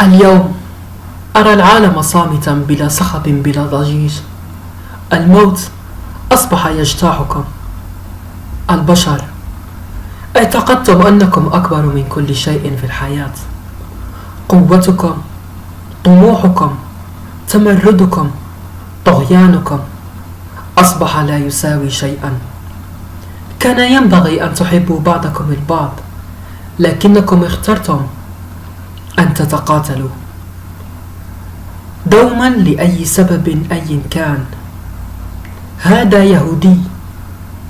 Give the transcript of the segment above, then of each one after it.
اليوم أرى العالم صامتا بلا صخب بلا ضجيج. الموت أصبح يجتاحكم. البشر اعتقدتم أنكم أكبر من كل شيء في الحياة. قوتكم طموحكم تمردكم طغيانكم. أصبح لا يساوي شيئا. كان ينبغي أن تحبوا بعضكم البعض لكنكم اخترتم أن تتقاتلوا. دوما لأي سبب أي كان. هذا يهودي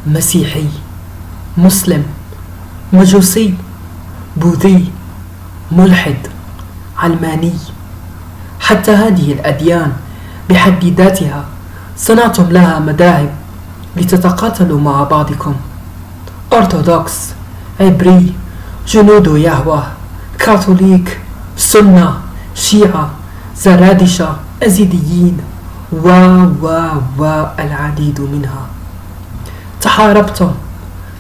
مسيحي مسلم مجوسي بوذي ملحد علماني. حتى هذه الأديان بحد ذاتها صنعتم لها مذاهب لتتقاتلوا مع بعضكم. أرثوذكس عبري جنود يهوه كاثوليك سنة شيعة زرادشة أزيديين. و و و العديد منها. تحاربتم.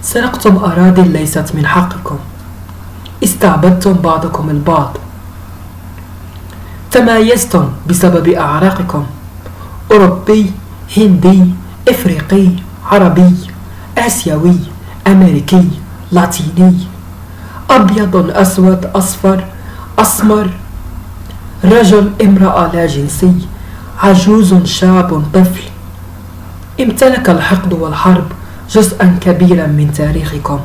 سرقتم أراضي ليست من حقكم. استعبدتم بعضكم البعض. تمايزتم بسبب أعراقكم. أوروبي هندي إفريقي عربي آسيوي أمريكي لاتيني. أبيض أسود أصفر أسمر. رجل امرأة لا جنسي عجوز شاب طفل. امتلك الحقد والحرب جزءا كبيرا من تاريخكم.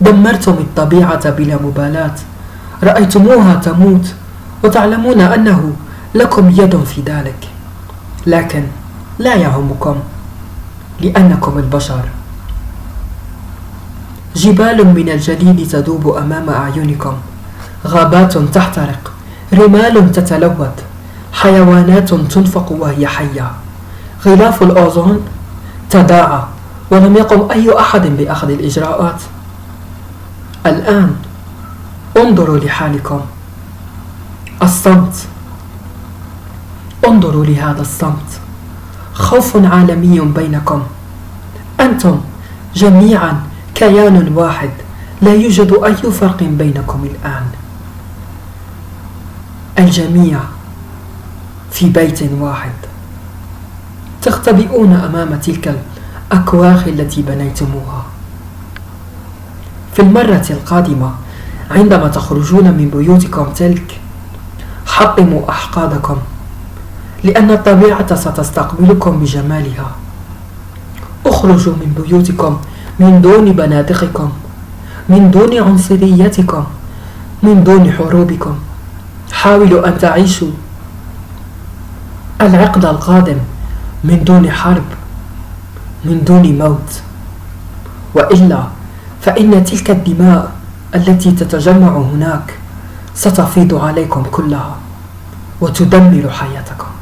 دمرتم الطبيعة بلا مبالاة. رأيتموها تموت وتعلمون أنه لكم يد في ذلك. لكن لا يهمكم لأنكم البشر. جبال من الجليد تذوب أمام أعينكم. غابات تحترق رمال تتلوث حيوانات تنفق وهي حية. غلاف الأوزون تداعى ولم يقم أي أحد بأخذ الإجراءات. الآن انظروا لحالكم. الصمت. انظروا لهذا الصمت. خوف عالمي بينكم. أنتم جميعا كيان واحد لا يوجد أي فرق بينكم الآن. الجميع في بيت واحد. تختبئون أمام تلك الأكواخ التي بنيتموها. في المرة القادمة عندما تخرجون من بيوتكم تلك حطموا أحقادكم لأن الطبيعة ستستقبلكم بجمالها. اخرجوا من بيوتكم من دون بنادقكم من دون عنصريتكم من دون حروبكم. حاولوا أن تعيشوا العقد القادم من دون حرب من دون موت. وإلا فإن تلك الدماء التي تتجمع هناك ستفيض عليكم كلها وتدمر حياتكم.